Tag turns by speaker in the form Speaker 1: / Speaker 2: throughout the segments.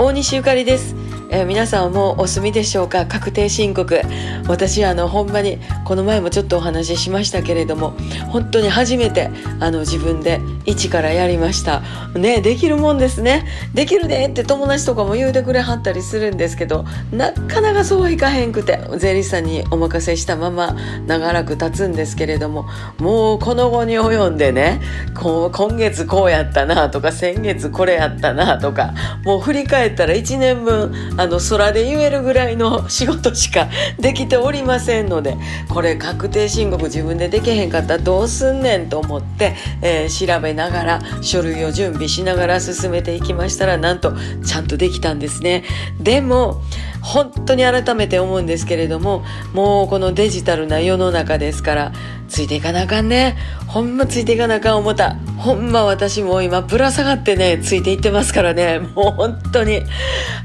Speaker 1: 大西ゆかりです。えー、皆さんはもうお済みでしょうか？確定申告。私あのほんまにこの前もちょっとお話ししましたけれども本当に初めてあの自分で一からやりました。ねできるもんですね。できるねって友達とかも言うてくれはったりするんですけどなかなかそうはいかへんくて税理士さんにお任せしたまま長らく経つんですけれどももうこの後に及んでねこう今月こうやったなとか先月これやったなとかもう振り返ったら1年分あの空で言えるぐらいの仕事しか できておりませんのでこれ確定申告自分でできへんかったらどうすんねんと思って、えー、調べながら書類を準備しながら進めていきましたらなんとちゃんとできたんですね。でも本当に改めて思うんですけれどももうこのデジタルな世の中ですからついていかなあかんねほんまついていかなあかん思ったほんま私も今ぶら下がってねついていってますからね。もう本当に。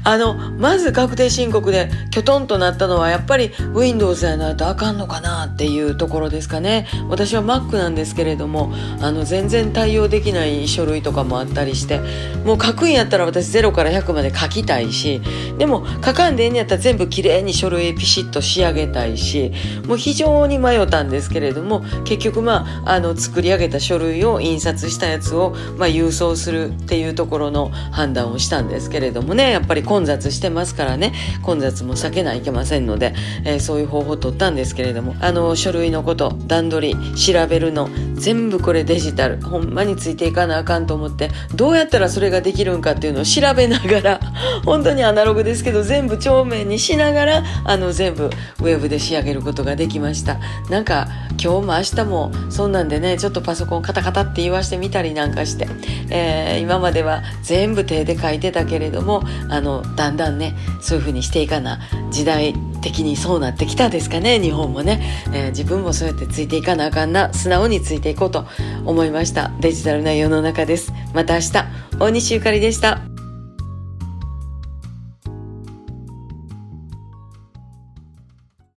Speaker 1: あのまず確定申告できょとんとなったのはやっぱり Windows やないとあかんのかなっていうところですかね。私は Mac なんですけれどもあの全然対応できない書類とかもあったりしてもう書くんやったら私0から100まで書きたいしでも書かんでええんやったら全部きれいに書類ピシッと仕上げたいしもう非常に迷ったんですけれども結局まああの作り上げた書類を印刷したやつを、まあ、郵送するっていうところの判断をしたんですけれどもね。やっぱり混雑してますからね。混雑も避けないけませんので、えー、そういう方法を取ったんですけれどもあの書類のこと段取り調べるの全部これデジタル。ほんまについていかなあかんと思って。どうやったらそれができるんかっていうのを調べながら 本当にアナログですけど全部帳面にしながらあの全部ウェブで仕上げることができました。なんか今日も明日もそんなんでねちょっとパソコンカタカタって言わしてみたりなんかして、えー、今までは全部手で書いてたけれどもあのだんだんねそういう風にしていかな。時代的にそうなってきたですかね日本もね、えー、自分もそうやってついていかなあかんな素直についていこうと思いました。デジタルな世の中です。また明日大西ゆかりでした。